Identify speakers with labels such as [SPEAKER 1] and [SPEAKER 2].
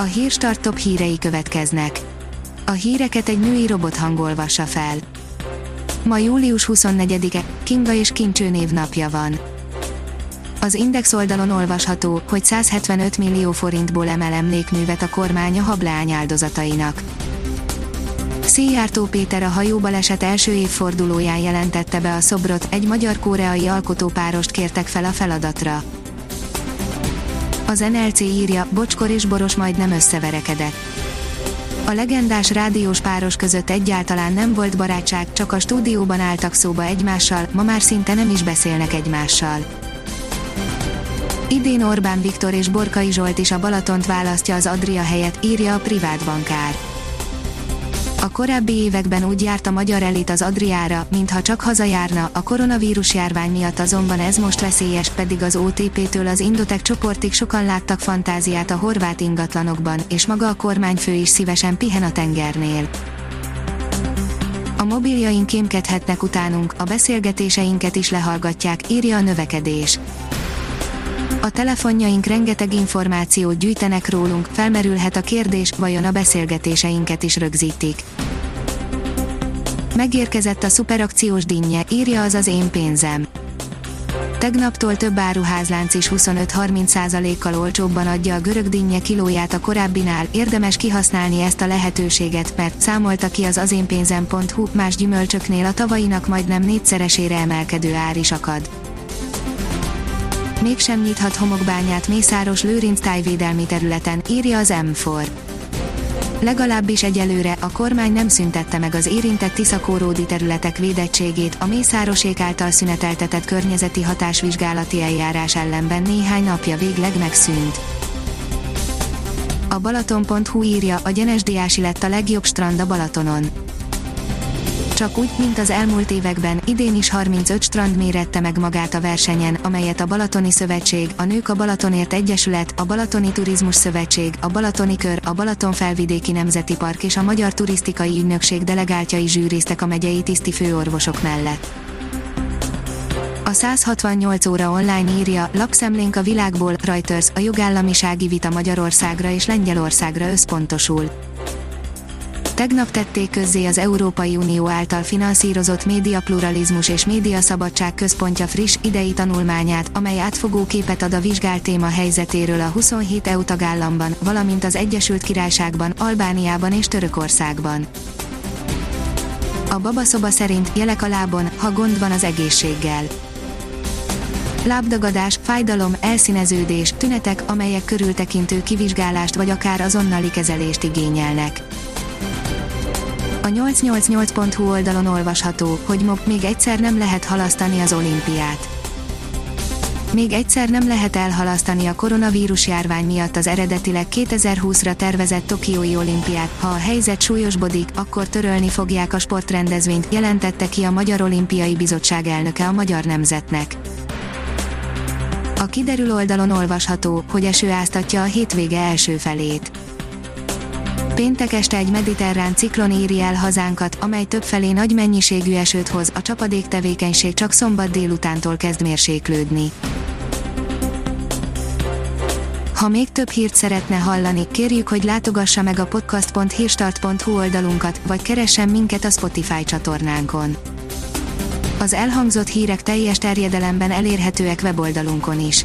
[SPEAKER 1] A hírstart top hírei következnek. A híreket egy női robot hangolvassa fel. Ma július 24-e, Kinga és Kincső névnapja van. Az Index oldalon olvasható, hogy 175 millió forintból emel emlékművet a kormány a hableány áldozatainak. Széjártó Péter a hajóbaleset első évfordulóján jelentette be a szobrot, egy magyar-koreai alkotópárost kértek fel a feladatra. Az NLC írja, Bocskor és Boros majdnem összeverekedett. A legendás rádiós páros között egyáltalán nem volt barátság, csak a stúdióban álltak szóba egymással, ma már szinte nem is beszélnek egymással. Idén Orbán Viktor és Borkai Zsolt is a Balatont választja az Adria helyett, írja a privát bankár. A korábbi években úgy járt a magyar elit az Adriára, mintha csak hazajárna, a koronavírus járvány miatt azonban ez most veszélyes, pedig az OTP-től az Indotek csoportig sokan láttak fantáziát a horvát ingatlanokban, és maga a kormányfő is szívesen pihen a tengernél. A mobiljaink kémkedhetnek utánunk, a beszélgetéseinket is lehallgatják, írja a növekedés. A telefonjaink rengeteg információt gyűjtenek rólunk, felmerülhet a kérdés, vajon a beszélgetéseinket is rögzítik. Megérkezett a szuperakciós dinnye, írja az az én pénzem. Tegnaptól több áruházlánc is 25-30%-kal olcsóbban adja a görög dinnye kilóját a korábbinál, érdemes kihasználni ezt a lehetőséget, mert számolta ki az azénpénzem.hu, más gyümölcsöknél a tavainak majdnem négyszeresére emelkedő ár is akad mégsem nyithat homokbányát Mészáros Lőrinc tájvédelmi területen, írja az M4. Legalábbis egyelőre a kormány nem szüntette meg az érintett Tiszakóródi területek védettségét, a Mészárosék által szüneteltetett környezeti hatásvizsgálati eljárás ellenben néhány napja végleg megszűnt. A Balaton.hu írja, a Gyenesdiási lett a legjobb strand a Balatonon csak úgy, mint az elmúlt években, idén is 35 strand mérette meg magát a versenyen, amelyet a Balatoni Szövetség, a Nők a Balatonért Egyesület, a Balatoni Turizmus Szövetség, a Balatoni Kör, a Balaton Felvidéki Nemzeti Park és a Magyar Turisztikai Ügynökség delegáltjai zsűriztek a megyei tiszti főorvosok mellett. A 168 óra online írja, lapszemlénk a világból, Reuters, a jogállamisági vita Magyarországra és Lengyelországra összpontosul. Tegnap tették közzé az Európai Unió által finanszírozott Médiapluralizmus és Médiaszabadság Központja friss, idei tanulmányát, amely átfogó képet ad a vizsgált téma helyzetéről a 27 EU tagállamban, valamint az Egyesült Királyságban, Albániában és Törökországban. A babaszoba szerint jelek a lábon, ha gond van az egészséggel lábdagadás, fájdalom, elszíneződés, tünetek, amelyek körültekintő kivizsgálást vagy akár azonnali kezelést igényelnek. A 888.hu oldalon olvasható, hogy MOP még egyszer nem lehet halasztani az olimpiát. Még egyszer nem lehet elhalasztani a koronavírus járvány miatt az eredetileg 2020-ra tervezett Tokiói olimpiát. Ha a helyzet súlyosbodik, akkor törölni fogják a sportrendezvényt, jelentette ki a Magyar Olimpiai Bizottság elnöke a Magyar Nemzetnek. A kiderül oldalon olvasható, hogy eső áztatja a hétvége első felét Péntek este egy mediterrán ciklon éri el hazánkat, amely többfelé nagy mennyiségű esőt hoz, a csapadék tevékenység csak szombat délutántól kezd mérséklődni. Ha még több hírt szeretne hallani, kérjük, hogy látogassa meg a podcast.hírstart.hu oldalunkat, vagy keressen minket a Spotify csatornánkon. Az elhangzott hírek teljes terjedelemben elérhetőek weboldalunkon is.